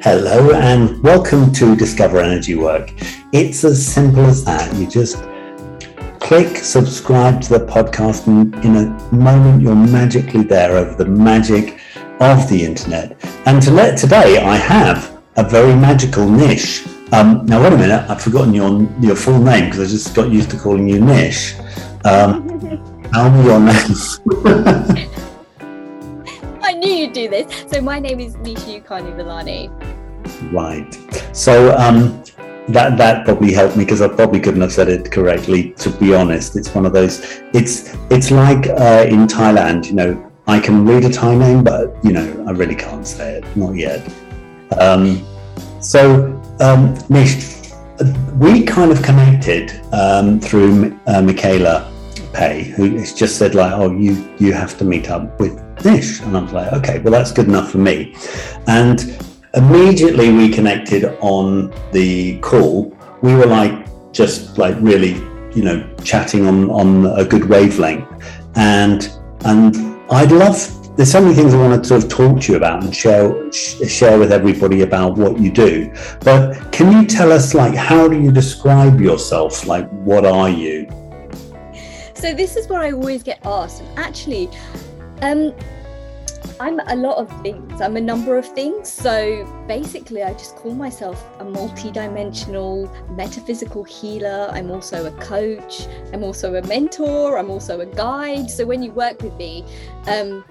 Hello and welcome to Discover Energy Work. It's as simple as that. You just click subscribe to the podcast, and in a moment, you're magically there over the magic of the internet. And to let, today, I have a very magical Nish. Um, now, wait a minute, I've forgotten your your full name because I just got used to calling you Nish. Um, tell me your name. Knew you'd do this. So my name is Nisha Yukani. Right. So um, that that probably helped me because I probably couldn't have said it correctly. To be honest, it's one of those. It's it's like uh, in Thailand. You know, I can read a Thai name, but you know, I really can't say it. Not yet. Um, so um, Nish, we kind of connected um, through uh, Michaela Pay, who has just said like, "Oh, you you have to meet up with Nish," and I was like, "Okay, well that's good enough for me," and immediately we connected on the call. We were like just like really, you know, chatting on on a good wavelength, and and I'd love. There's so many things I want to sort of talk to you about and share share with everybody about what you do. But can you tell us like how do you describe yourself? Like what are you? So this is what I always get asked, and actually, um, I'm a lot of things. I'm a number of things. So basically, I just call myself a multi-dimensional metaphysical healer. I'm also a coach. I'm also a mentor. I'm also a guide. So when you work with me, um,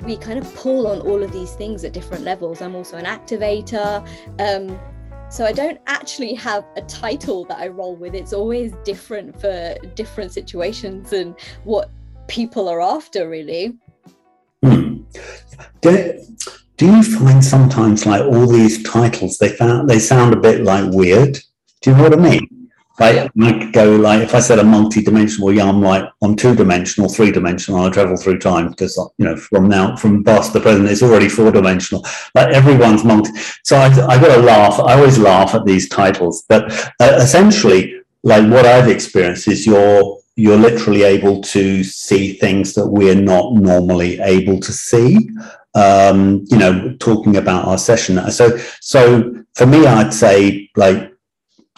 we kind of pull on all of these things at different levels. I'm also an activator. Um, so I don't actually have a title that I roll with. It's always different for different situations and what people are after, really. Hmm. Do, do you find sometimes like all these titles they found they sound a bit like weird? Do you know what I mean? Like I could go like if I said a multi-dimensional, yeah, I'm like I'm two-dimensional, three-dimensional. I travel through time because you know from now from past to present, it's already four-dimensional. Like everyone's multi. So I, I got to laugh. I always laugh at these titles, but uh, essentially, like what I've experienced is you're you're literally able to see things that we're not normally able to see. Um, you know, talking about our session. So, so for me, I'd say like,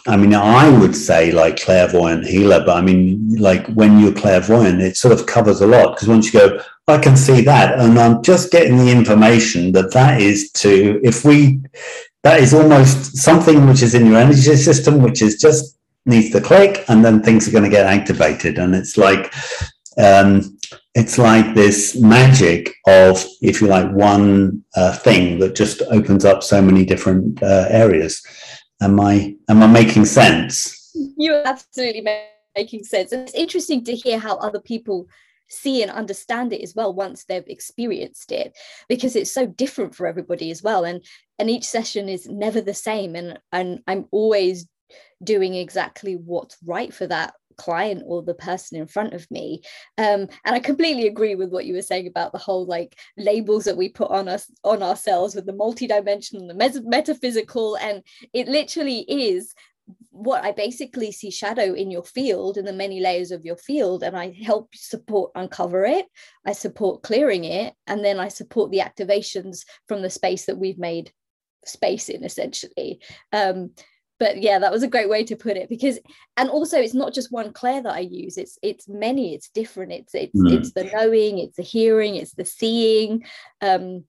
I mean, I would say like clairvoyant healer, but I mean, like when you're clairvoyant, it sort of covers a lot because once you go, I can see that, and I'm just getting the information that that is to if we that is almost something which is in your energy system, which is just needs to click and then things are going to get activated. And it's like um, it's like this magic of if you like one uh, thing that just opens up so many different uh, areas am i am i making sense? You're absolutely making sense. And it's interesting to hear how other people see and understand it as well once they've experienced it because it's so different for everybody as well. And and each session is never the same. And and i'm always doing exactly what's right for that client or the person in front of me um, and i completely agree with what you were saying about the whole like labels that we put on us on ourselves with the multidimensional the met- metaphysical and it literally is what I basically see shadow in your field in the many layers of your field, and I help support uncover it. I support clearing it, and then I support the activations from the space that we've made space in essentially. Um, but yeah that was a great way to put it because and also it's not just one claire that i use it's it's many it's different it's it's mm. it's the knowing it's the hearing it's the seeing. Um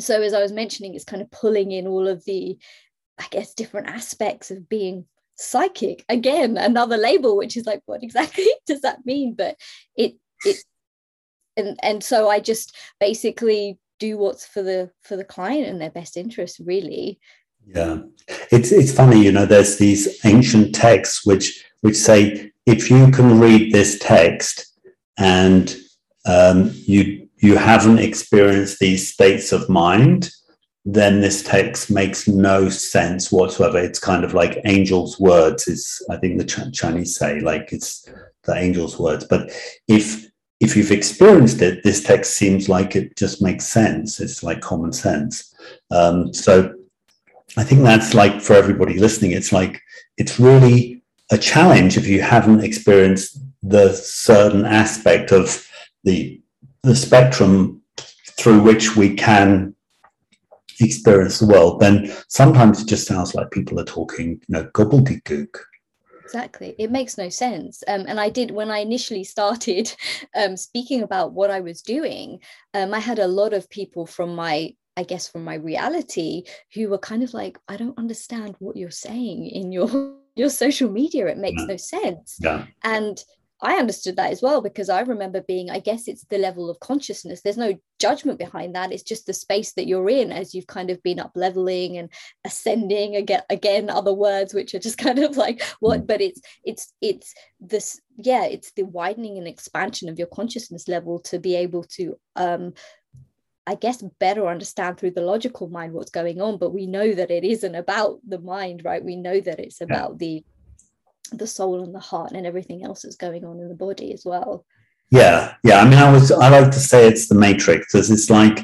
so as i was mentioning it's kind of pulling in all of the i guess different aspects of being psychic. Again another label which is like what exactly does that mean? But it it and and so i just basically do what's for the for the client and their best interest really yeah, it's it's funny, you know. There's these ancient texts which which say if you can read this text and um, you you haven't experienced these states of mind, then this text makes no sense whatsoever. It's kind of like angels' words. Is I think the Ch- Chinese say like it's the angels' words. But if if you've experienced it, this text seems like it just makes sense. It's like common sense. Um, so I think that's like for everybody listening, it's like it's really a challenge if you haven't experienced the certain aspect of the the spectrum through which we can experience the world, then sometimes it just sounds like people are talking, you know, gobbledygook. Exactly. It makes no sense. Um, and I did, when I initially started um, speaking about what I was doing, um, I had a lot of people from my I guess from my reality who were kind of like, I don't understand what you're saying in your your social media. It makes no sense. Yeah. And I understood that as well because I remember being, I guess it's the level of consciousness. There's no judgment behind that. It's just the space that you're in as you've kind of been up leveling and ascending again, again, other words, which are just kind of like what, mm. but it's, it's, it's this, yeah, it's the widening and expansion of your consciousness level to be able to um, I guess, better understand through the logical mind what's going on. But we know that it isn't about the mind, right? We know that it's about yeah. the the soul and the heart and everything else that's going on in the body as well. Yeah, yeah. I mean, I was I like to say it's the matrix, because it's like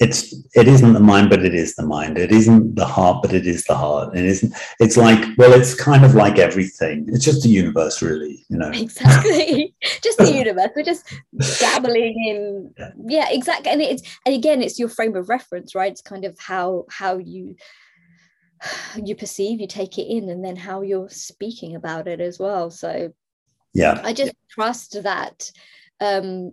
it's it isn't the mind but it is the mind. It isn't the heart but it is the heart. It isn't it's like well it's kind of like everything. It's just the universe really you know. Exactly. Just the universe. We're just dabbling in yeah. yeah exactly. And it's and again it's your frame of reference right? It's kind of how how you you perceive you take it in and then how you're speaking about it as well. So yeah. I just trust that um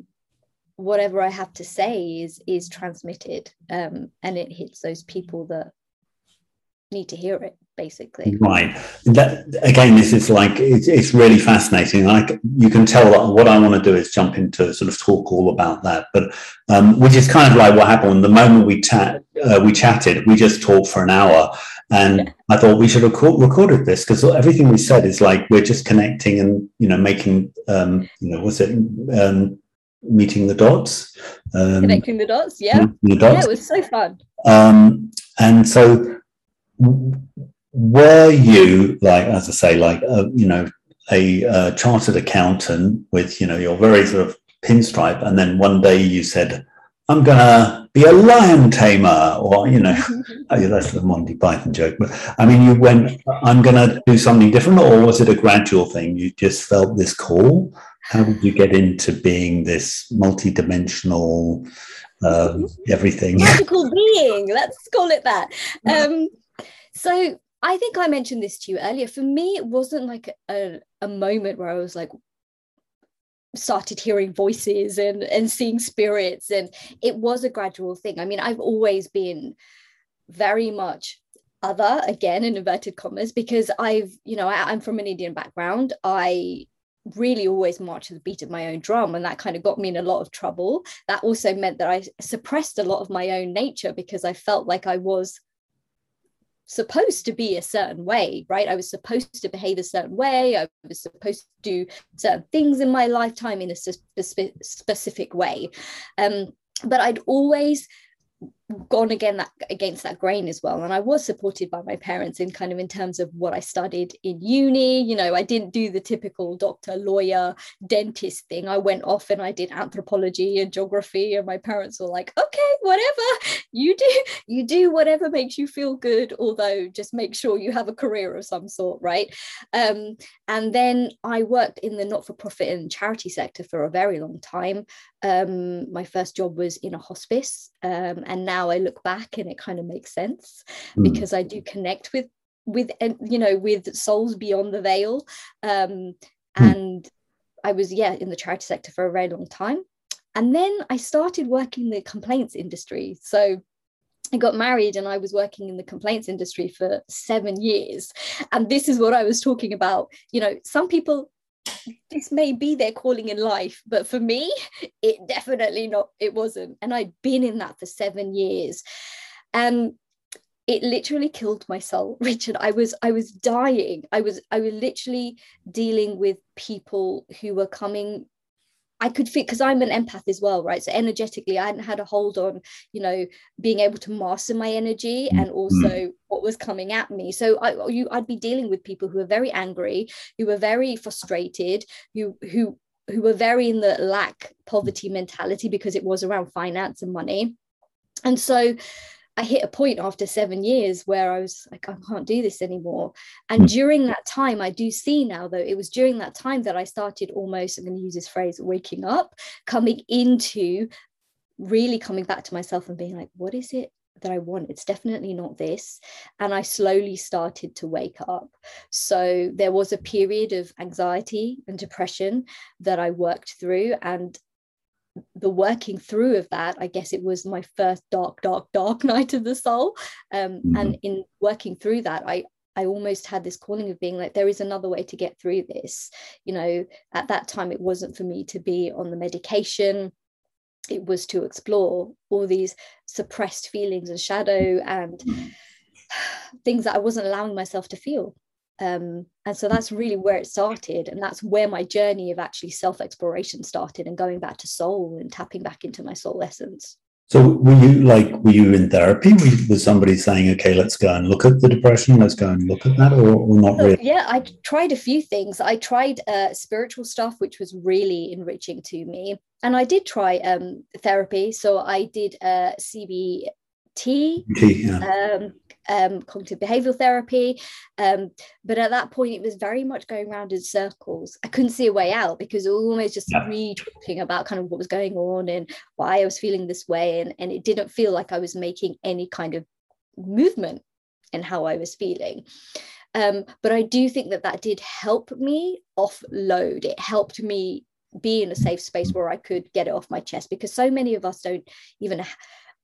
whatever I have to say is is transmitted um, and it hits those people that need to hear it basically. Right. That again this is like it's, it's really fascinating. Like you can tell that what i want to do is jump into sort of talk all about that. But um, which is kind of like what happened. The moment we uh, we chatted we just talked for an hour. And yeah. i thought we should have recorded this because everything we said is like we're just connecting and you know making um, you know what's it um, meeting the dots. Um, Connecting the dots, yeah. The dots. Yeah, it was so fun. Um, and so, were you like, as I say, like uh, you know, a uh, chartered accountant with you know your very sort of pinstripe, and then one day you said, "I'm gonna be a lion tamer," or you know, oh, that's the Monty Python joke. But I mean, you went, "I'm gonna do something different," or was it a gradual thing? You just felt this call how did you get into being this multi-dimensional uh, everything? Magical being let's call it that. Um, so i think i mentioned this to you earlier. For me it wasn't like a, a moment where i was like started hearing voices and and seeing spirits and it was a gradual thing. I mean i've always been very much other again in inverted commas because i've you know I, i'm from an indian background. I really always march to the beat of my own drum and that kind of got me in a lot of trouble. That also meant that i suppressed a lot of my own nature because i felt like i was supposed to be a certain way right? I was supposed to behave a certain way. I was supposed to do certain things in my lifetime in a spe- specific way. Um, but i'd always gone again that against that grain as well. And i was supported by my parents in kind of in terms of what i studied in uni. You know i didn't do the typical doctor lawyer dentist thing. I went off and i did anthropology and geography and my parents were like okay whatever. You do you do whatever makes you feel good although just make sure you have a career of some sort right? Um, and then i worked in the not-for-profit and charity sector for a very long time. Um, my first job was in a hospice um, and now I look back and it kind of makes sense mm. because I do connect with with you know with souls beyond the veil um, mm. and I was yeah in the charity sector for a very long time and then I started working the complaints industry so I got married and I was working in the complaints industry for seven years. And this is what I was talking about. You know, some people this may be their calling in life but for me it definitely not it wasn't. And i'd been in that for seven years. And it literally killed my soul richard. I was i was dying. I was i was literally dealing with people who were coming I could feel because I'm an empath as well, right? So energetically, I hadn't had a hold on, you know, being able to master my energy and mm-hmm. also what was coming at me. So I, you, I'd be dealing with people who are very angry, who were very frustrated, who who who were very in the lack poverty mentality because it was around finance and money, and so I hit a point after seven years where I was like, I can't do this anymore. And mm. during that time, I do see now, though, it was during that time that I started almost, I'm going to use this phrase, waking up, coming into really coming back to myself and being like, what is it that I want. It's definitely not this. And I slowly started to wake up. So there was a period of anxiety and depression that I worked through. And the working through of that, I guess it was my first dark, dark, dark night of the soul. Um, mm-hmm. And in working through that, I, I almost had this calling of being like, there is another way to get through this. You know, at that time, it wasn't for me to be on the medication it was to explore all these suppressed feelings and shadow and things that I wasn't allowing myself to feel. Um, and so that's really where it started. And that's where my journey of actually self exploration started and going back to soul and tapping back into my soul essence. So were you like were you in therapy? Was somebody saying, "Okay, let's go and look at the depression. Let's go and look at that," or, or not really? Yeah, I tried a few things. I tried uh, spiritual stuff, which was really enriching to me, and I did try um, therapy. So I did uh, CBT, yeah. um, um, cognitive behavioral therapy. Um, but at that point, it was very much going around in circles. I couldn't see a way out because it was almost just yeah. re talking about kind of what was going on and why I was feeling this way. And, and it didn't feel like I was making any kind of movement in how I was feeling. Um, but I do think that that did help me offload. It helped me be in a safe space where I could get it off my chest because so many of us don't even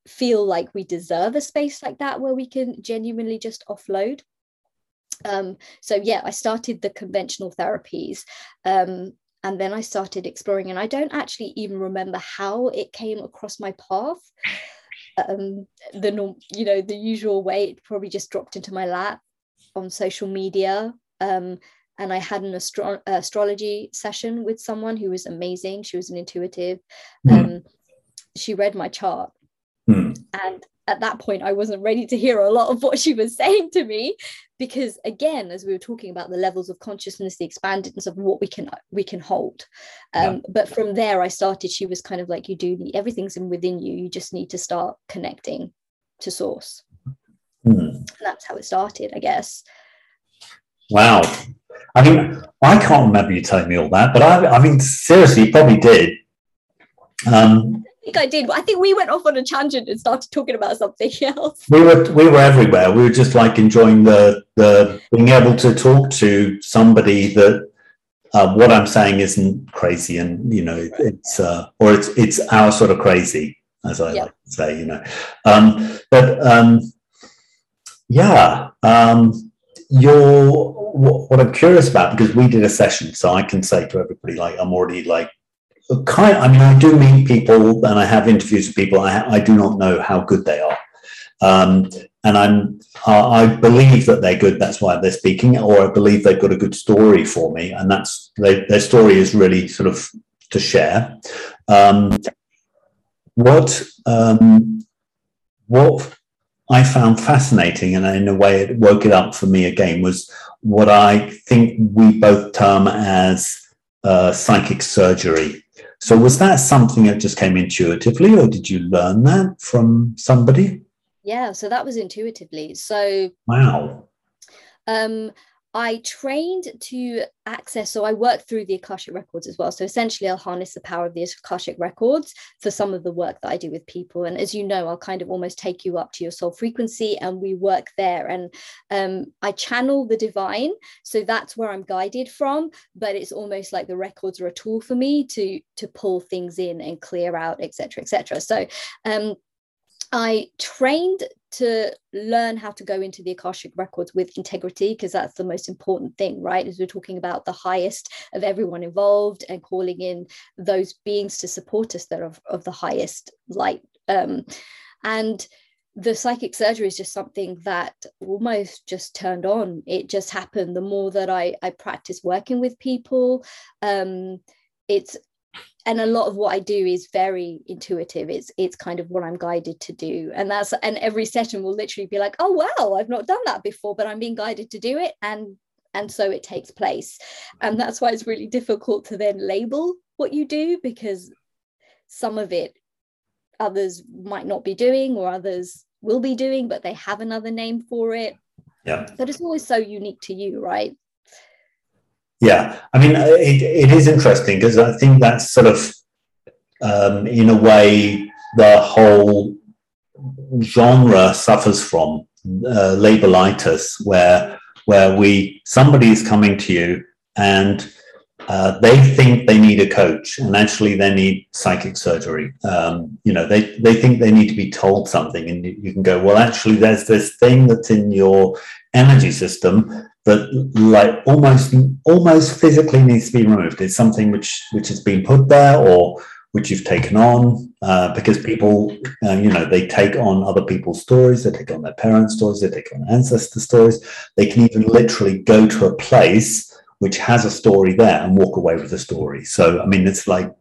feel like we deserve a space like that where we can genuinely just offload. Um, so yeah, I started the conventional therapies. Um, and then I started exploring, and I don't actually even remember how it came across my path. Um, the norm, you know, the usual way it probably just dropped into my lap on social media. Um, and I had an astro- astrology session with someone who was amazing. She was an intuitive. Mm. Um, she read my chart Hmm. And at that point, I wasn't ready to hear a lot of what she was saying to me, because again, as we were talking about the levels of consciousness, the expandedness of what we can we can hold. Um, yeah. But from there, I started. She was kind of like, "You do need everything's in within you. You just need to start connecting to source." Hmm. that's how it started, I guess. Wow. I mean, I can't remember you telling me all that, but I, I mean, seriously, you probably did. Um, think I did. I think we went off on a tangent and started talking about something else. We were we were everywhere. We were just like enjoying the the being able to talk to somebody that uh, what I'm saying isn't crazy, and you know it's uh, or it's it's our sort of crazy, as I like to say, you know. Um, but um, yeah, um, you're what, what I'm curious about because we did a session, so I can say to everybody like I'm already like kind I mean, I do meet people and I have interviews with people. I, I do not know how good they are. Um, and I'm, I believe that they're good. That's why they're speaking, or I believe they've got a good story for me. And that's they, their story is really sort of to share. Um, what, um, what I found fascinating, and in a way it woke it up for me again, was what I think we both term as uh, psychic surgery. So was that something that just came intuitively, or did you learn that from somebody? Yeah, so that was intuitively. So wow. Um, I trained to access, so I worked through the Akashic records as well. So essentially, I'll harness the power of the Akashic records for some of the work that I do with people. And as you know, I'll kind of almost take you up to your soul frequency and we work there. And um, I channel the divine. So that's where I'm guided from. But it's almost like the records are a tool for me to, to pull things in and clear out, etc., etc. So um, I trained to learn how to go into the Akashic records with integrity because that's the most important thing, right? As we're talking about the highest of everyone involved and calling in those beings to support us that are of, of the highest light. Um, and the psychic surgery is just something that almost just turned on. It just happened. The more that I I practice working with people, um, it's and a lot of what I do is very intuitive. It's it's kind of what I'm guided to do, and that's and every session will literally be like, oh wow, I've not done that before, but I'm being guided to do it, and and so it takes place, and that's why it's really difficult to then label what you do because some of it others might not be doing or others will be doing, but they have another name for it. Yeah. But it's always so unique to you, right? Yeah, I mean, it, it is interesting because I think that's sort of, um, in a way, the whole genre suffers from uh, labelitis, where where we somebody is coming to you and uh, they think they need a coach and actually they need psychic surgery. Um, you know they, they think they need to be told something and you, you, can go well actually there's this thing that's in your energy system that like almost almost physically needs to be removed it's something which which has been put there or which you've taken on uh, because people uh, you know they take on other people's stories they take on their parents stories they take on ancestor stories they can even literally go to a place which has a story there and walk away with the story. So, I mean, it's like,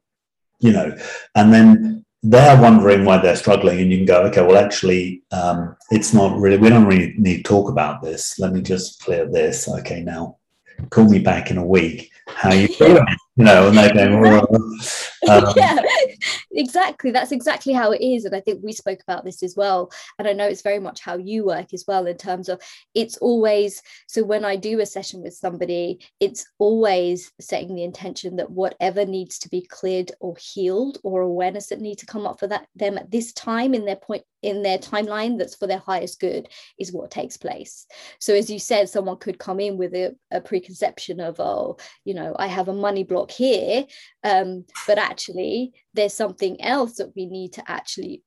you know, and then they're wondering why they're struggling, and you can go, okay, well, actually, um, it's not really, we don't really need to talk about this. Let me just clear this. Okay, now call me back in a week. How you doing? You know, and they're going, um, yeah, exactly. That's exactly how it is. And I think we spoke about this as well. And I know it's very much how you work as well, in terms of it's always so when I do a session with somebody, it's always setting the intention that whatever needs to be cleared or healed or awareness that need to come up for that them at this time in their point in their timeline that's for their highest good is what takes place. So as you said, someone could come in with a, a preconception of, oh, you know, I have a money block here um, but actually there's something else that we need to actually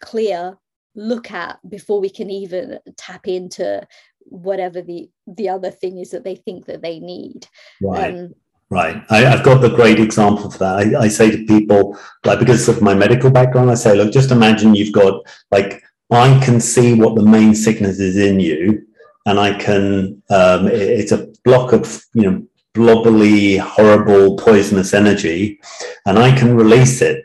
clear look at before we can even tap into whatever the the other thing is that they think that they need right um, Right. I, have got the great example for that. I, I, say to people, like, because of my medical background, I say, look, just imagine you've got, like, I can see what the main sickness is in you, and I can, um, it, it's a block of, you know, blobbly, horrible, poisonous energy, and I can release it.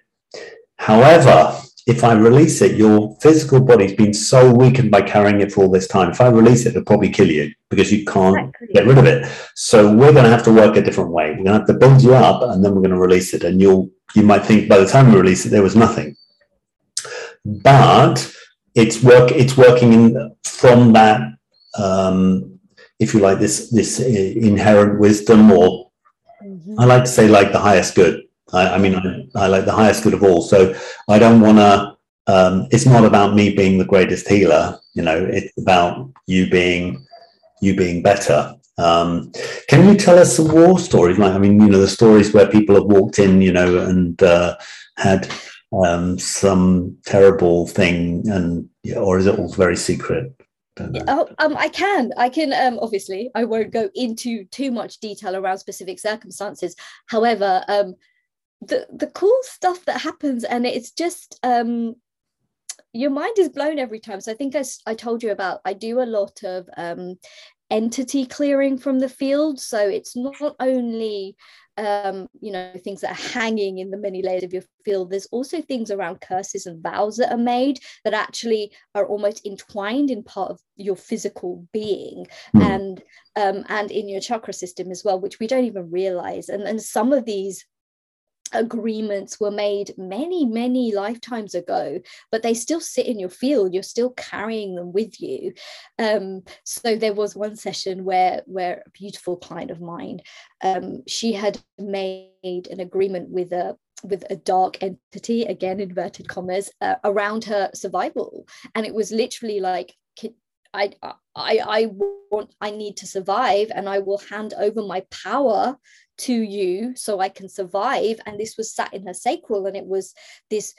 However, if I release it, your physical body's been so weakened by carrying it for all this time. If I release it, it'll probably kill you because you can't get rid of it. So we're going to have to work a different way. We're going to have to build you up, and then we're going to release it. And you'll you might think by the time we release it, there was nothing. But it's work. It's working in from that um, if you like, this this uh, inherent wisdom, or mm-hmm. I like to say like the highest good. I, I mean, I, I, like the highest good of all. So I don't want to. Um, it's not about me being the greatest healer. You know, it's about you being you being better. Um, can you tell us some war stories? Like, I mean, you know, the stories where people have walked in, you know, and uh, had um, some terrible thing, and or is it all very secret? Oh, um, I can. I can. Um, obviously, I won't go into too much detail around specific circumstances. However, um, the the cool stuff that happens, and it's just um, your mind is blown every time. So I think I, I told you about. I do a lot of um, entity clearing from the field. So it's not only um, you know, things that are hanging in the many layers of your field. There's also things around curses and vows that are made that actually are almost entwined in part of your physical being mm. and um, and in your chakra system as well, which we don't even realize. And, and some of these agreements were made many many lifetimes ago but they still sit in your field you're still carrying them with you. Um, so there was one session where where a beautiful client of mine um, she had made an agreement with a with a dark entity again inverted commas uh, around her survival. And it was literally like I, I I want I need to survive and I will hand over my power to you so I can survive. And this was sat in her sacral, and it was this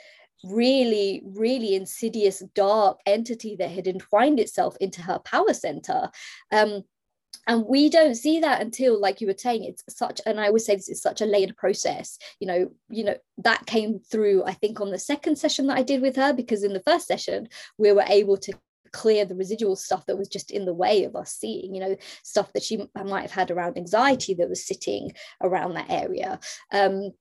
really, really insidious, dark entity that had entwined itself into her power center. Um, and we don't see that until like you were saying it's such and i always say this is such a layered process you know you know that came through i think on the second session that i did with her because in the first session we were able to clear the residual stuff that was just in the way of us seeing you know stuff that she might have had around anxiety that was sitting around that area. Um,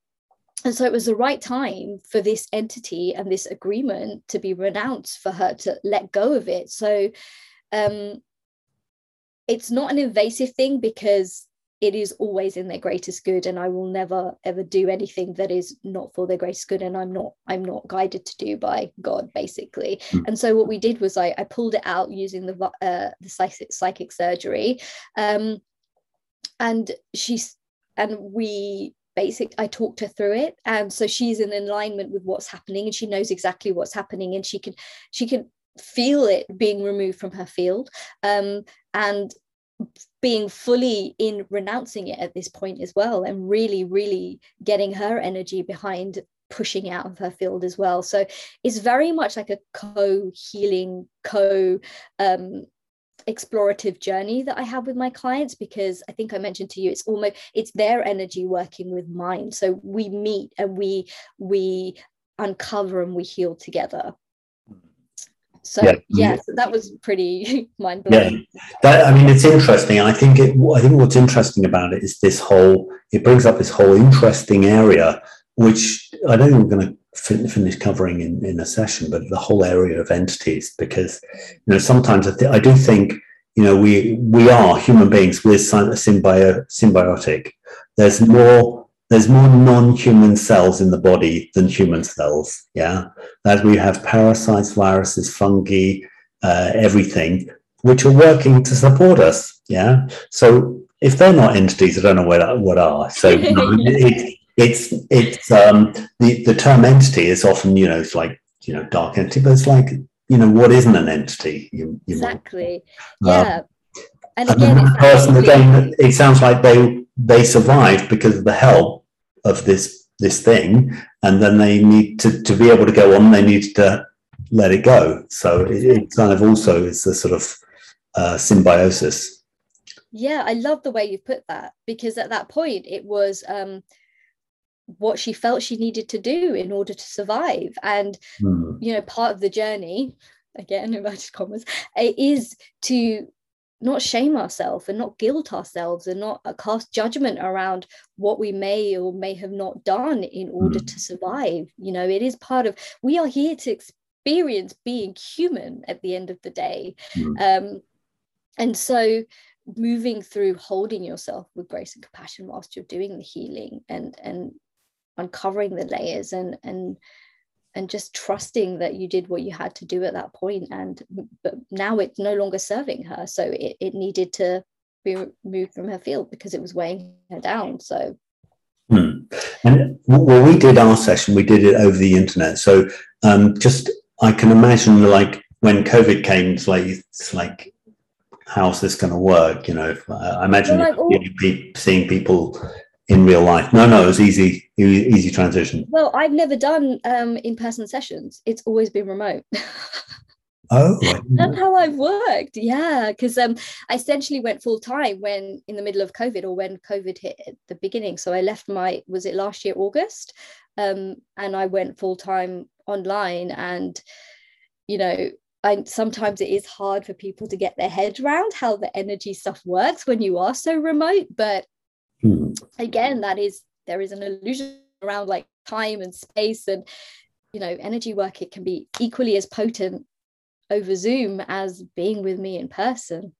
and so it was the right time for this entity and this agreement to be renounced for her to let go of it. So um, it's not an invasive thing because it is always in their greatest good and i will never ever do anything that is not for their greatest good and i'm not i'm not guided to do by god basically. Mm. and so what we did was i, I pulled it out using the uh, the psychic, psychic surgery. Um, and she's and we basic i talked her through it. And so she's in alignment with what's happening and she knows exactly what's happening and she can she can feel it being removed from her field. Um, and being fully in renouncing it at this point as well and really really getting her energy behind pushing out of her field as well. So it's very much like a co-healing co um, explorative journey that I have with my clients because I think I mentioned to you it's almost it's their energy working with mine. So we meet and we we uncover and we heal together so yeah, yeah so that was pretty mind blowing. Yeah, that, I mean, it's interesting. I think it. I think what's interesting about it is this whole. It brings up this whole interesting area, which I don't think we're going to fin- finish covering in, in a session, but the whole area of entities, because you know sometimes I, th- I do think you know we we are human beings. We're symbio- symbiotic. There's more there's more non-human cells in the body than human cells. Yeah, that we have parasites, viruses, fungi, uh, everything, which are working to support us. Yeah, so if they're not entities, I don't know what what are. So it, it's it's um, the the term entity is often you know it's like you know dark entity, but it's like you know what isn't an entity. You, you exactly. Know. Yeah. and again, and the person again, it sounds like they they survived because of the help of this this thing, and then they need to to be able to go on. They need to let it go. So it, it kind of also is a sort of uh, symbiosis. Yeah, I love the way you put that because at that point it was um, what she felt she needed to do in order to survive, and mm. you know, part of the journey, again, inverted commas, is to not shame ourselves and not guilt ourselves and not uh, cast judgment around what we may or may have not done in order mm. to survive you know it is part of we are here to experience being human at the end of the day mm. um, and so moving through holding yourself with grace and compassion whilst you're doing the healing and and uncovering the layers and and and just trusting that you did what you had to do at that point and but now it's no longer serving her so it, it needed to be removed from her field because it was weighing her down so hmm. and well we did our session we did it over the internet so um, just i can imagine like when covid came it's like it's like how's this going to work you know i imagine like, you'd be seeing people in real life. No, no, it was easy, easy transition. Well, I've never done um, in-person sessions. It's always been remote. oh, that's how I've worked. Yeah, because um, I essentially went full time when in the middle of COVID or when COVID hit at the beginning. So I left my was it last year August, um, and I went full time online. And you know, I, sometimes it is hard for people to get their head around how the energy stuff works when you are so remote, but Hmm. Again, that is there is an illusion around like time and space and you know energy work. It can be equally as potent over Zoom as being with me in person.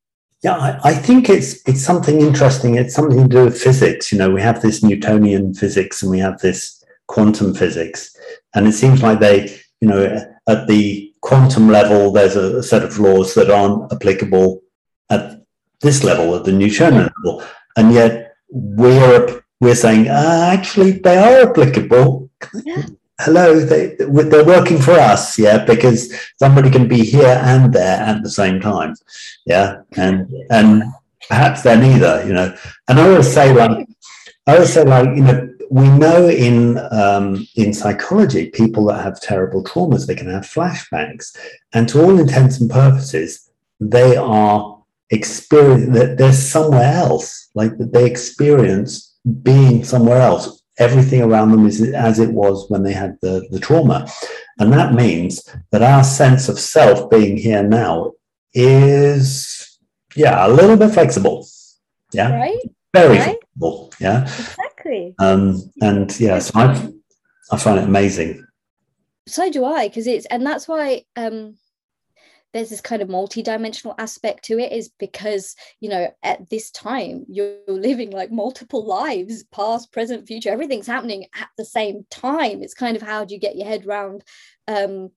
Yeah, I, I, think it's it's something interesting. It's something to do with physics. You know, we have this Newtonian physics and we have this quantum physics, and it seems like they, you know, at the quantum level, there's a, a set of laws that aren't applicable at this level, at the Newtonian level, and yet we're we're saying uh, actually they are applicable. Yeah. Hello, they they're working for us, yeah, because somebody can be here and there at the same time, yeah, and and perhaps they're neither, you know. And I always say like I always say like you know we know in um, in psychology people that have terrible traumas they can have flashbacks, and to all intents and purposes they are experience that they're somewhere else, like that they experience being somewhere else. Everything around them is as it was when they had the, the trauma. And that means that our sense of self being here now is, yeah, a little bit flexible. Yeah. Right. Very right? flexible. Yeah. Exactly. Um, and yeah, so I, I find it amazing. So do I, because it's, and that's why, um, there's this kind of multi-dimensional aspect to it is because you know at this time you're living like multiple lives past present future everything's happening at the same time. It's kind of how do you get your head around um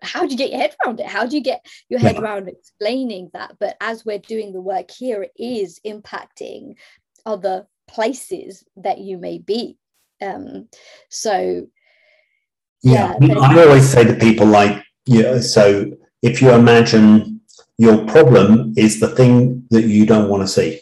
how do you get your head around it? How do you get your head around explaining that? But as we're doing the work here it is impacting other places that you may be. Um so yeah, yeah I always say to people like yeah so if you imagine your problem is the thing that you don't want to see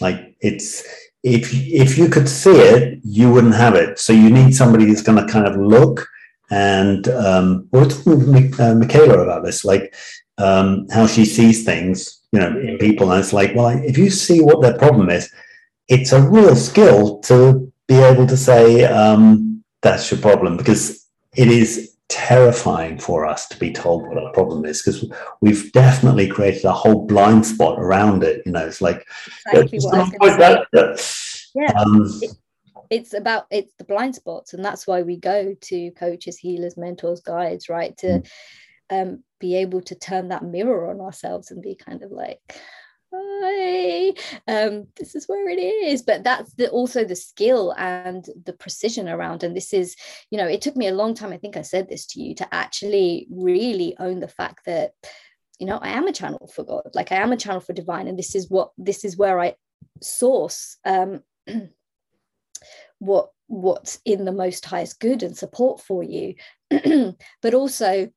like it's if if you could see it you wouldn't have it so you need somebody that's going to kind of look and um, we are talking with uh, Michaela about this, like um, how she sees things, you know, in people. And it's like, well, if you see what their problem is, it's a real skill to be able to say um, that's your problem because it is terrifying for us to be told what our problem is because we've definitely created a whole blind spot around it. You know, it's like exactly that, yeah. Um, it's about it's the blind spots and that's why we go to coaches healers mentors guides right to mm. um, be able to turn that mirror on ourselves and be kind of like hi. Um, this is where it is. But that's the, also the skill and the precision around and this is you know it took me a long time i think i said this to you to actually really own the fact that you know i am a channel for god. Like i am a channel for divine and this is what this is where i source um what what's in the most highest good and support for you. But also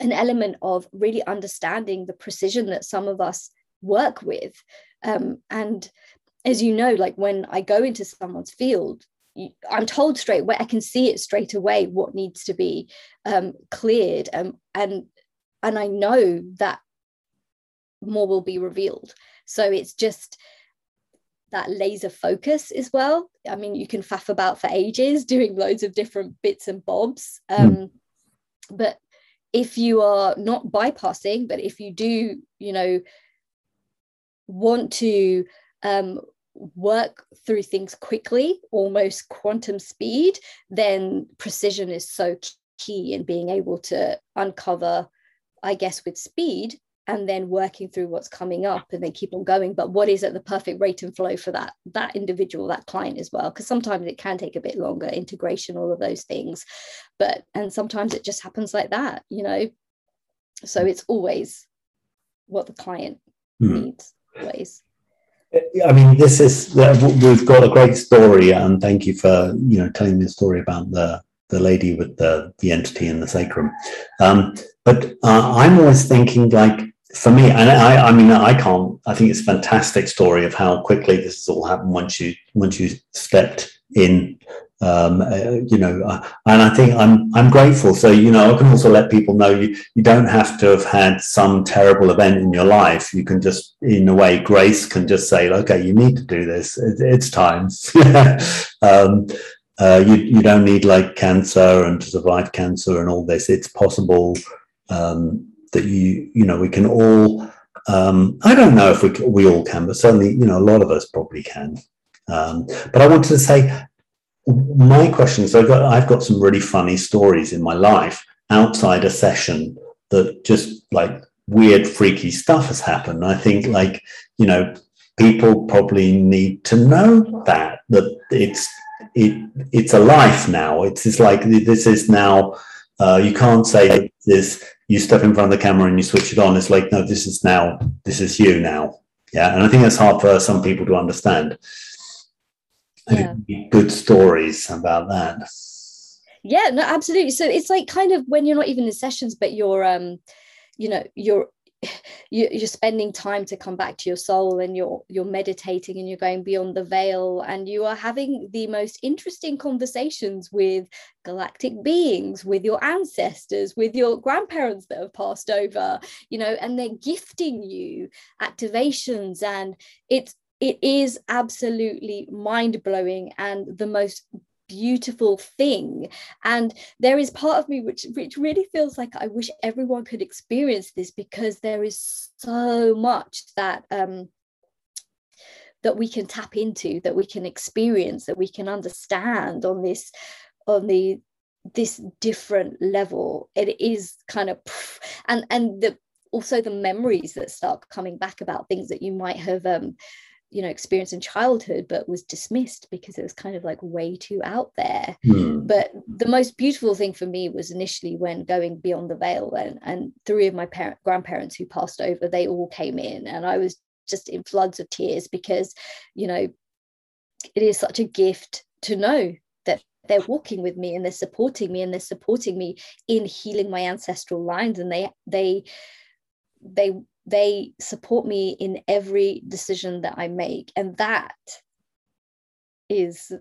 an element of really understanding the precision that some of us work with um, and as you know like when i go into someone's field i'm told straight away i can see it straight away what needs to be um, cleared um, and and i know that more will be revealed so it's just that laser focus as well. I mean, you can faff about for ages doing loads of different bits and bobs. Hmm. Um. But if you are not bypassing, but if you do, you know, want to um, work through things quickly, almost quantum speed, then precision is so key in being able to uncover, I guess, with speed, and then working through what's coming up and then keep on going. But what is at the perfect rate and flow for that that individual that client as well? Because sometimes it can take a bit longer integration all of those things. But and sometimes it just happens like that you know? So it's always what the client mm. needs always I mean, this is we've got a great story, and thank you for you know telling the story about the the lady with the the entity in the sacrum. Um, but uh, I'm always thinking like for me, and I, I mean, I can't. I think it's a fantastic story of how quickly this has all happened once you once you stepped in. Um, uh, you know, uh, and I think I'm I'm grateful. So you know, I can also let people know you you don't have to have had some terrible event in your life. You can just, in a way, grace can just say, okay, you need to do this. It, it's time. um, uh, you you don't need like cancer and to survive cancer and all this. It's possible. Um, that you you know we can all um, I don't know if we we all can, but certainly you know a lot of us probably can. Um, but I wanted to say my question is I've got I've got some really funny stories in my life outside a session that just like weird freaky stuff has happened. I think like you know people probably need to know that that it's it it's a life now. It's just like this is now. Uh, you can't say this you step in front of the camera and you switch it on. It's like, no, this is now, this is you now. Yeah. And I think that's hard for some people to understand. Yeah. Good stories about that. Yeah, no, absolutely. So it's like kind of when you're not even in sessions, but you're um, you know, you're you're spending time to come back to your soul and you're you're meditating and you're going beyond the veil and you are having the most interesting conversations with galactic beings with your ancestors with your grandparents that have passed over you know and they're gifting you activations and it's it is absolutely mind blowing and the most beautiful thing. And there is part of me which which really feels like i wish everyone could experience this because there is so much that um that we can tap into that we can experience that we can understand on this on the this different level. It is kind of and and the also the memories that start coming back about things that you might have um you know experience in childhood but was dismissed because it was kind of like way too out there mm. but the most beautiful thing for me was initially when going beyond the veil and and three of my parent grandparents who passed over they all came in and i was just in floods of tears because you know it is such a gift to know that they're walking with me and they're supporting me and they're supporting me in healing my ancestral lines and they they they they support me in every decision that I make. And that is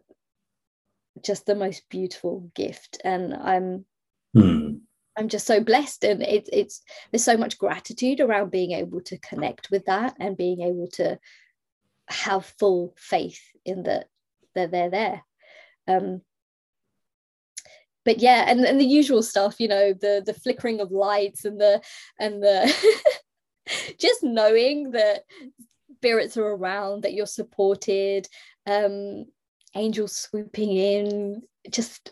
just the most beautiful gift. And I'm Hmm. I'm just so blessed. And it's it's there's so much gratitude around being able to connect with that and being able to have full faith in that that they're there. Um but yeah and, and the usual stuff you know the the flickering of lights and the and the just knowing that spirits are around that you're supported um angels swooping in just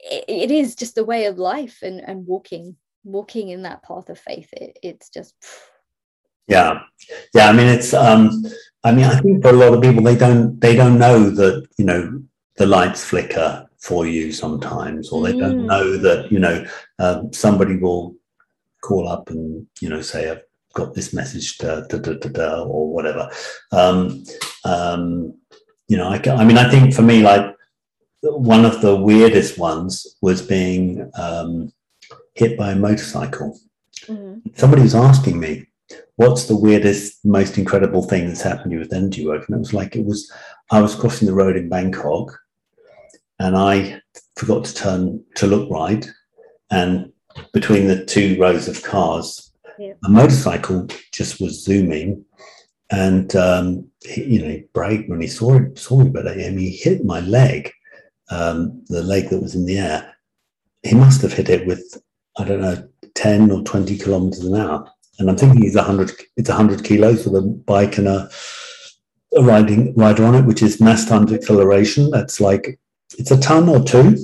it, it is just a way of life and and walking walking in that path of faith it, it's just yeah yeah i mean it's um i mean i think for a lot of people they don't they don't know that you know the lights flicker for you sometimes or they mm. don't know that you know um, somebody will call up and you know say i've got this message to, da, da, da, da, or whatever um, um, you know I, I mean i think for me like one of the weirdest ones was being um, hit by a motorcycle. Mm-hmm. Somebody was asking me, "What's the weirdest, most incredible thing that's happened to you with energy work?" And it was like it was. I was crossing the road in Bangkok, and I forgot to turn to look right, and between the two rows of cars, yeah. a motorcycle just was zooming, and um, he, you know, he braked when he saw it, saw me, but I, I mean, he hit my leg um, the leg that was in the air, he must have hit it with, I don't know, 10 or 20 kilometers an hour. And I'm thinking he's 100, it's 100 kilos with a bike and a, a riding rider on it, which is mass times acceleration. That's like, it's a ton or two.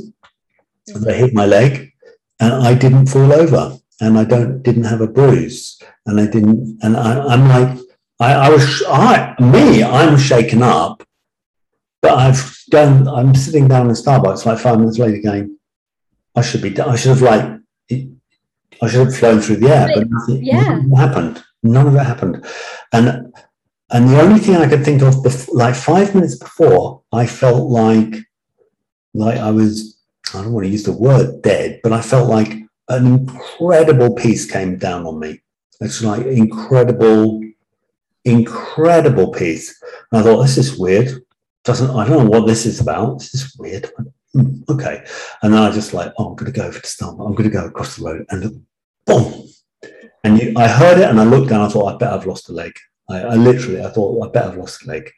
So they hit my leg and I didn't fall over and I don't, didn't have a bruise. And I didn't, and I, I'm like, I, I was, I, me, I'm shaken up but I've done, I'm sitting down in Starbucks like five minutes later going, I should be, I should have like, I should have flown through the air, but nothing, yeah. nothing happened. None of it happened. And, and the only thing I could think of, before, like five minutes before, I felt like, like I was, I don't want to use the word dead, but I felt like an incredible peace came down on me. It's like incredible, incredible peace. And I thought, this is weird doesn't I don't know what this is about. This is weird. Hmm, okay. And then I just like, oh, I'm gonna go over to Starbucks. I'm gonna go across the road and boom. And you, I heard it and I looked down, I thought, I bet I've lost a leg. I, I literally I thought, I bet I've lost a leg.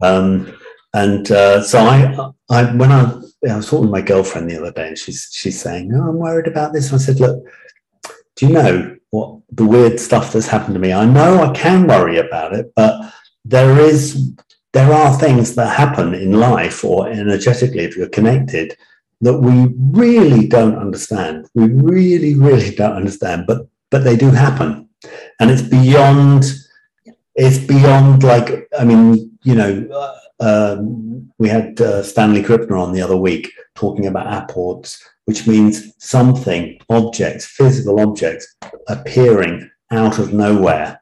Um, and uh, so I, I when I, I was talking to my girlfriend the other day, and she's she's saying, "Oh, I'm worried about this." And I said, "Look, do you know what the weird stuff that's happened to me? I know I can worry about it, but there is there are things that happen in life or energetically if you're connected that we really don't understand we really really don't understand but but they do happen and it's beyond it's beyond like i mean you know uh, um, we had uh, stanley krippner on the other week talking about apports which means something objects physical objects appearing out of nowhere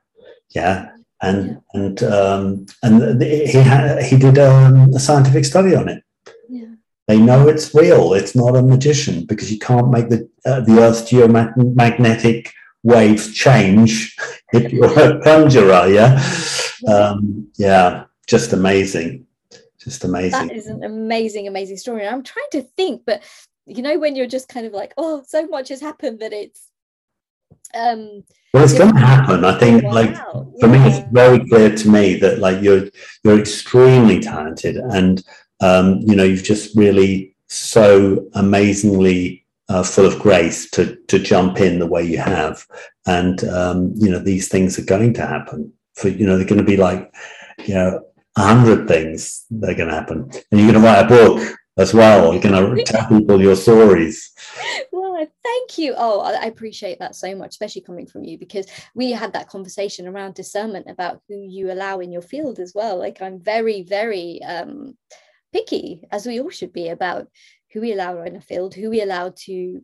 yeah and yeah. and um, and he had he did um, a scientific study on it. Yeah. They know it's real. It's not a magician because you can't make the uh, the Earth's geomagnetic waves change if you're a conjurer. Yeah, um, yeah, just amazing, just amazing. That is an amazing, amazing story. And I'm trying to think, but you know, when you're just kind of like, oh, so much has happened that it's um well it's going to happen i think wow. like for yeah. me it's very clear to me that like you're you're extremely talented and um you know you've just really so amazingly uh, full of grace to to jump in the way you have and um you know these things are going to happen for you know they're going to be like you know a hundred things that are going to happen and you're going to write a book as well you're going to tell people your stories well, thank you. Oh, I appreciate that so much, especially coming from you, because we had that conversation around discernment about who you allow in your field as well. Like I'm very, very um, picky, as we all should be, about who we allow in a field, who we allow to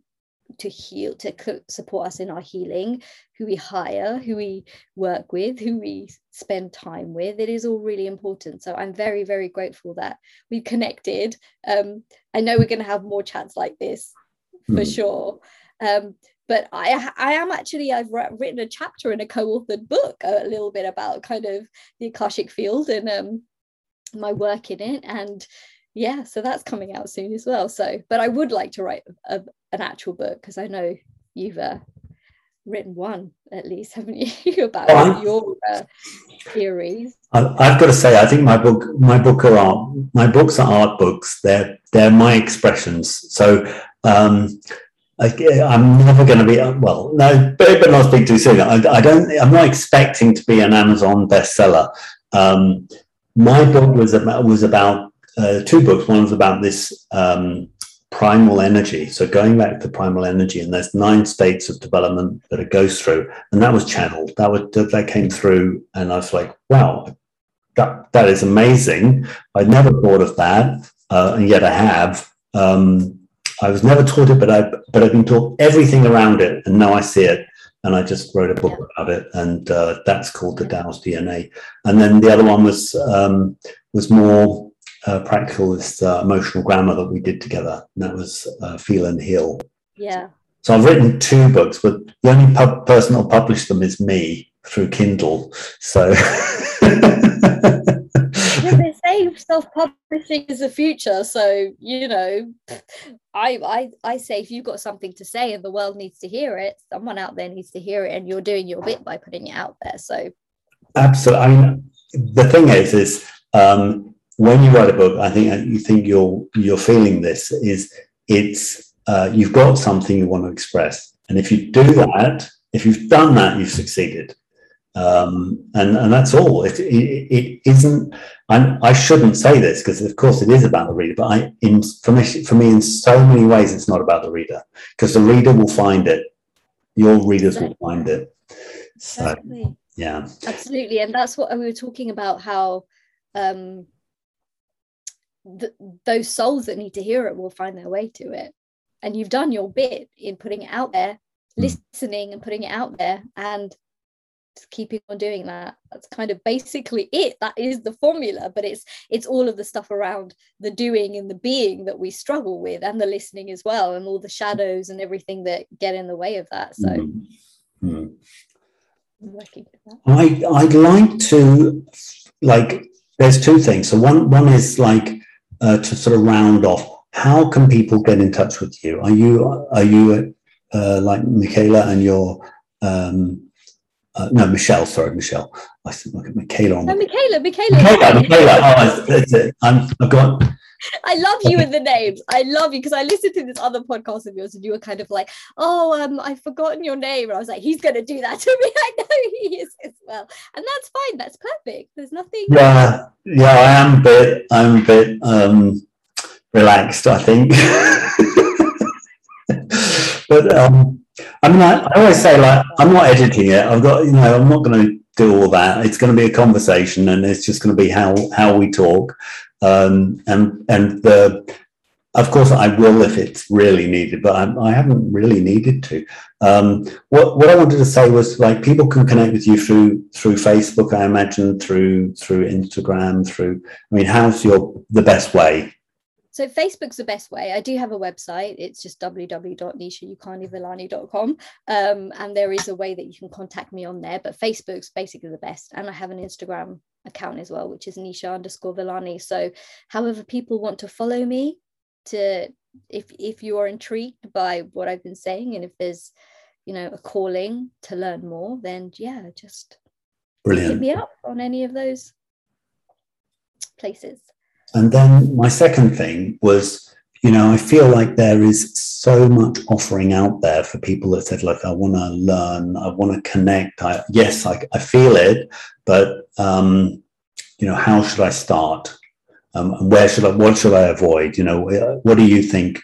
to heal to support us in our healing who we hire who we work with who we spend time with. It is all really important. So i'm very very grateful that we've connected. Um, i know we're going to have more chats like this for mm. sure. Um, but I, I am actually I've written a chapter in a co-authored book a little bit about kind of the akashic field and um, my work in it. And yeah so that's coming out soon as well so but i would like to write a, an actual book because i know you've uh, written one at least haven't you about well, your uh, theories i've got to say i think my book my book are art my books are art books they're they're my expressions so um I, am never going to be well. No, but, but not speak too soon. I, I, don't. I'm not expecting to be an Amazon bestseller. Um, my book was about was about uh, two books. One was about this um, primal energy. So going back to primal energy, and there's nine states of development that it goes through, and that was channeled. That was that came through, and I was like, wow, that that is amazing. I'd never thought of that, uh, and yet I have. Um, I was never taught it, but I but I've been taught everything around it, and now I see it. And I just wrote a book about it, and uh, that's called the Tao's DNA. And then the other one was um, was more uh, practical uh, emotional grammar that we did together. And that was uh, Feel and Heal. Yeah. So I've written two books, but the only pub- person who'll publish them is me through Kindle. So. they say self-publishing is the future so you know I, I i say if you've got something to say and the world needs to hear it someone out there needs to hear it and you're doing your bit by putting it out there so absolutely i mean the thing is is um, when you write a book, I think you think you're you're feeling this is it's uh, you've got something you want to express, and if you do that, if you've done that, you've succeeded, um, and and that's all. It, it, it isn't. I'm, I shouldn't say this because of course it is about the reader, but I in for me for me in so many ways it's not about the reader because the reader will find it. Your readers will find it. So, exactly. yeah, absolutely, and that's what we were talking about. How um, th- those souls that need to hear it will find their way to it and you've done your bit in putting it out there mm. listening and putting it out there and keeping on doing that that's kind of basically it that is the formula but it's it's all of the stuff around the doing and the being that we struggle with and the listening as well and all the shadows and everything that get in the way of that so mm. Mm. I, I'd like to like there's two things so one one is like uh, to sort of round off, how can people get in touch with you? Are you are you uh, like Michaela and your um, uh, no Michelle? Sorry, Michelle. I said Michaela on. No, Michaela, Michaela, Michaela, Michaela. Oh. I'm, I've got. I love you in the names. I love you because I listened to this other podcast of yours and you were kind of like, oh, um, I've forgotten your name. And I was like, he's going to do that to me. I know he is as well. And that's fine. That's perfect. There's nothing. Yeah. Yeah. I am a bit, I'm a bit um, relaxed, I think. but um, I mean, I, I always say, like, I'm not editing it. I've got, you know, I'm not going to do all that. It's going to be a conversation, and it's just going to be how how we talk. Um, and and the of course I will if it's really needed, but I, I haven't really needed to. Um, what what I wanted to say was like people can connect with you through through Facebook, I imagine through through Instagram, through. I mean, how's your the best way? So Facebook's the best way. I do have a website. It's just www.nishayukanivilani.com. Um, and there is a way that you can contact me on there, but Facebook's basically the best. And I have an Instagram account as well, which is Nisha underscore Villani. So however people want to follow me to if if you are intrigued by what I've been saying and if there's you know a calling to learn more, then yeah, just Brilliant. hit me up on any of those places. And then my second thing was, you know, I feel like there is so much offering out there for people that said, like, I want to learn, I want to connect. I, yes, I, I feel it, but, um, you know, how should I start? Um, where should I, what should I avoid? You know, what do you think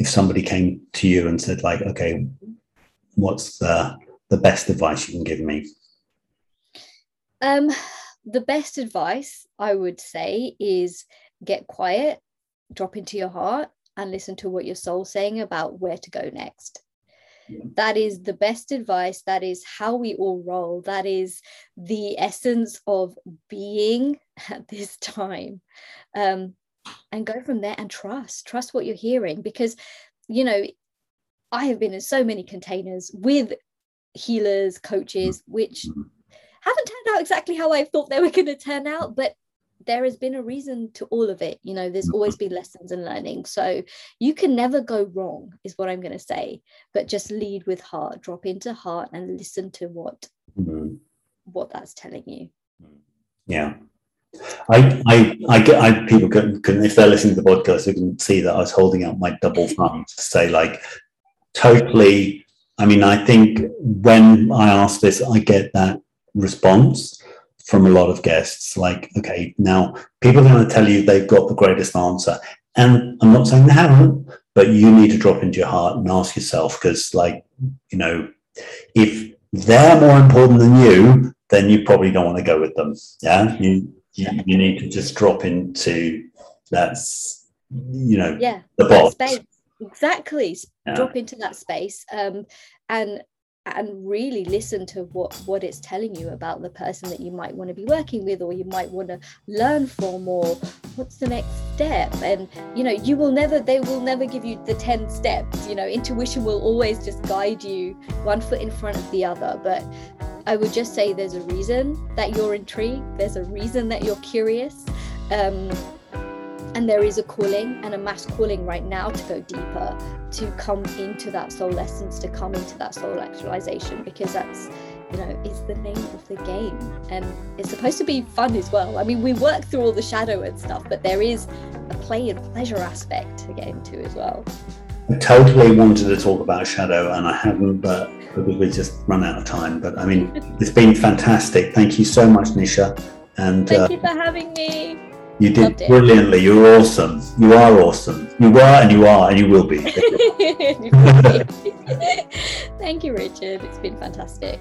if somebody came to you and said, like, okay, what's the, the best advice you can give me? Um, the best advice I would say is get quiet, drop into your heart, and listen to what your soul's saying about where to go next. That is the best advice. That is how we all roll. That is the essence of being at this time. Um, and go from there and trust, trust what you're hearing. Because, you know, I have been in so many containers with healers, coaches, which haven't turned out exactly how I thought they were going to turn out, but there has been a reason to all of it. You know, there's always been lessons and learning. So you can never go wrong, is what I'm going to say. But just lead with heart, drop into heart, and listen to what mm-hmm. what that's telling you. Yeah. I, I, I get, I, people can, can, if they're listening to the podcast, they can see that I was holding out my double thumb to say, like, totally. I mean, I think when I ask this, I get that response from a lot of guests like, okay, now people are going to tell you they've got the greatest answer. And I'm not saying they haven't, but you need to drop into your heart and ask yourself because, like, you know, if they're more important than you, then you probably don't want to go with them. Yeah. You, you, you need to just drop into that's, you know, yeah, the box. Exactly. Yeah. Drop into that space. Um, and and really listen to what what it's telling you about the person that you might want to be working with or you might want to learn from or what's the next step? And you know you will never they will never give you the 10 steps you know intuition will always just guide you one foot in front of the other. But i would just say there's a reason that you're intrigued there's a reason that you're curious um, and there is a calling and a mass calling right now to go deeper, to come into that soul essence, to come into that soul actualization, because that's, you know, is the name of the game. And it's supposed to be fun as well. I mean, we work through all the shadow and stuff, but there is a play and pleasure aspect to get into as well. I totally wanted to talk about shadow and I haven't, but we just run out of time. But I mean, it's been fantastic. Thank you so much, Nisha. And thank uh, you for having me. You did brilliantly. You're awesome. You are awesome. You were and you are and you will be. Thank you, Richard. It's been fantastic.